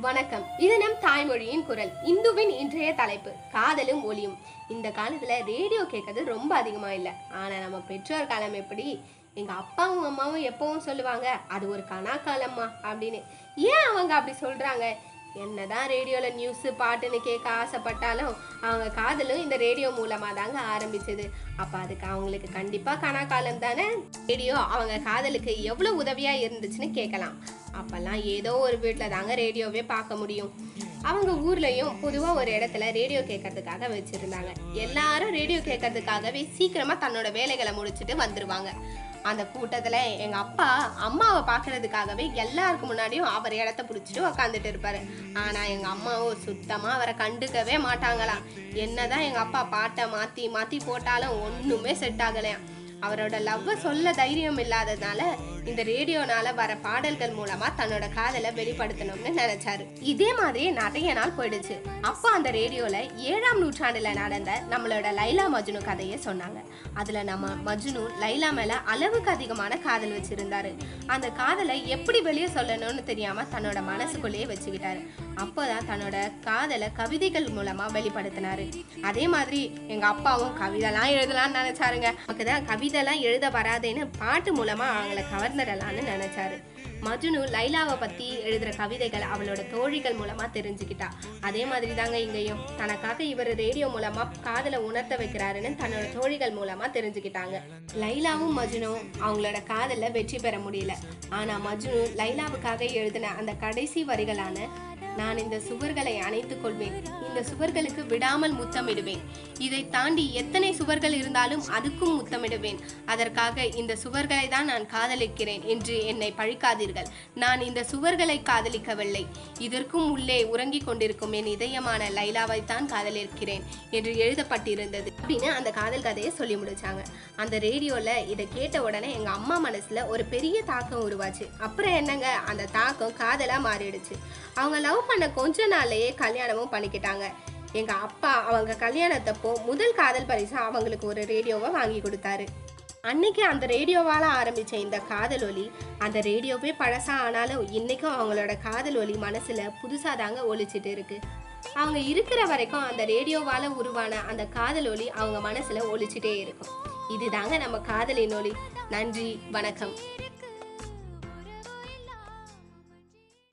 வணக்கம். இது நம் தாய்மொழியின் குரல். இந்துவின் இன்றைய தலைப்பு காதலும் ஒளியும். இந்த காலத்துல ரேடியோ கேட்கறது ரொம்ப அதிகமா இல்லை. ஆனா நம்ம பெற்றோர் காலம் எப்படி? எங்க அப்பாவும் அம்மாவும் எப்பவும் சொல்லுவாங்க அது ஒரு கனா காலம்மா அப்படின்னு. ஏன் அவங்க அப்படி சொல்றாங்க? என்னதான் ரேடியோல நியூஸ் பாட்டுன்னு கேட்க ஆசைப்பட்டாலும் அவங்க காதலும் இந்த ரேடியோ மூலமா தாங்க ஆரம்பிச்சது. அப்ப அதுக்கு அவங்களுக்கு கண்டிப்பா கனா காலம் தானே? ரேடியோ அவங்க காதலுக்கு எவ்வளவு உதவியா இருந்துச்சுன்னு கேட்கலாம். அப்போல்லாம் ஏதோ ஒரு வீட்டில் தாங்க ரேடியோவே பார்க்க முடியும். அவங்க ஊர்லேயும் பொதுவாக ஒரு இடத்துல ரேடியோ கேட்கறதுக்காக வச்சுருந்தாங்க. எல்லாரும் ரேடியோ கேட்கறதுக்காகவே சீக்கிரமாக தன்னோட வேலைகளை முடிச்சுட்டு வந்துடுவாங்க அந்த கூட்டத்தில் எங்கள் அப்பா அம்மாவை பார்க்கறதுக்காகவே எல்லாருக்கும் முன்னாடியும் அவர் இடத்த பிடிச்சிட்டு உக்காந்துட்டு இருப்பார். ஆனால் எங்கள் அம்மாவோ சுத்தமாக அவரை கண்டுக்கவே மாட்டாங்களாம். என்னதான் எங்கள் அப்பா பாட்டை மாற்றி மாற்றி போட்டாலும் ஒன்றுமே செட் ஆகலையாம். அவரோட லவ்வை சொல்ல தைரியம் இல்லாததுனால இந்த ரேடியோனால வர பாடல்கள் மூலமா தன்னோட காதலை வெளிப்படுத்தணும்னு நினைச்சாரு. இதே மாதிரி நிறைய நாள் போயிடுச்சு. அப்போ அந்த ரேடியோல ஏழாம் நூற்றாண்டுல நடந்த நம்மளோட லைலா மஜ்னு கதையை சொன்னாங்க. அதுல நம்ம மஜ்னு லைலா மேல அளவுக்கு அதிகமான காதல் வச்சிருந்தாரு. அந்த காதலை எப்படி வெளியே சொல்லணும்னு தெரியாம தன்னோட மனசுக்குள்ளேயே வச்சுக்கிட்டாரு. அப்போதான் தன்னோட காதலை கவிதைகள் மூலமா வெளிப்படுத்தினாரு. அதே மாதிரி எங்க அப்பாவும் கவிதைலாம் எழுதலாம்னு நினைச்சாருங்க. அப்பதான் கவிதைலாம் எழுத வராதேன்னு பாட்டு மூலமாக அவங்கள கவர்ந்துடலான்னு நினச்சாரு. மஜ்னு லைலாவை பற்றி எழுதுகிற கவிதைகள் அவளோட தோழிகள் மூலமாக தெரிஞ்சுக்கிட்டா. அதே மாதிரி தாங்க இங்கேயும். தனக்காக இவர் ரேடியோ மூலமாக காதலை உணர்த்த வைக்கிறாருன்னு தன்னோட தோழிகள் மூலமாக தெரிஞ்சுக்கிட்டாங்க. லைலாவும் மஜ்னும் அவங்களோட காதலில் வெற்றி பெற முடியல. ஆனால் மஜ்னு லைலாவுக்காக எழுதின அந்த கடைசி வரிகளான நான் இந்த சுவர்களை அணைத்துக் கொள்வேன். இந்த சுவர்களுக்கு விடாமல் முத்தமிடுவேன். இதை தாண்டி எத்தனை சுவர்கள் இருந்தாலும் அதுக்கும் முத்தமிடுவேன். அதற்காக இந்த சுவர்களை தான் நான் காதலிக்கிறேன் என்று என்னை பழிக்காதீர்கள். நான் இந்த சுவர்களை காதலிக்கவில்லை. இதற்கும் உள்ளே உறங்கிக் கொண்டிருக்கும் என் இதயமான லைலாவை தான் காதலிக்கிறேன் என்று எழுதப்பட்டிருந்தது. அப்படின்னு அந்த காதல் கதையை சொல்லி முடிச்சாங்க. அந்த ரேடியோல இதை கேட்ட உடனே எங்க அம்மா மனசுல ஒரு பெரிய தாக்கம் உருவாச்சு. அப்புறம் என்னங்க? அந்த தாக்கம் காதலா மாறிடுச்சு. அவங்க லவ் பண்ண கொஞ்ச நாள்லயே கல்யாணமும் பண்ணிக்கிட்டாங்க. எங்க அப்பா அவங்க கல்யாணத்தப்போ முதல் காதல் பரிசா அவங்களுக்கு ஒரு ரேடியோவை வாங்கி கொடுத்தாரு. அன்னைக்கு அந்த ரேடியோவால ஆரம்பிச்ச இந்த காதல் ஒலி அந்த ரேடியோவே பழசா ஆனாலும் இன்னைக்கும் அவங்களோட காதல் ஒலி மனசுல புதுசா தாங்க ஒழிச்சிட்டு இருக்கு. அவங்க இருக்கிற வரைக்கும் அந்த ரேடியோவால உருவான அந்த காதல் ஒலி அவங்க மனசுல ஒழிச்சிட்டே இருக்கும். இதுதாங்க நம்ம காதலின் ஒலி. நன்றி வணக்கம்.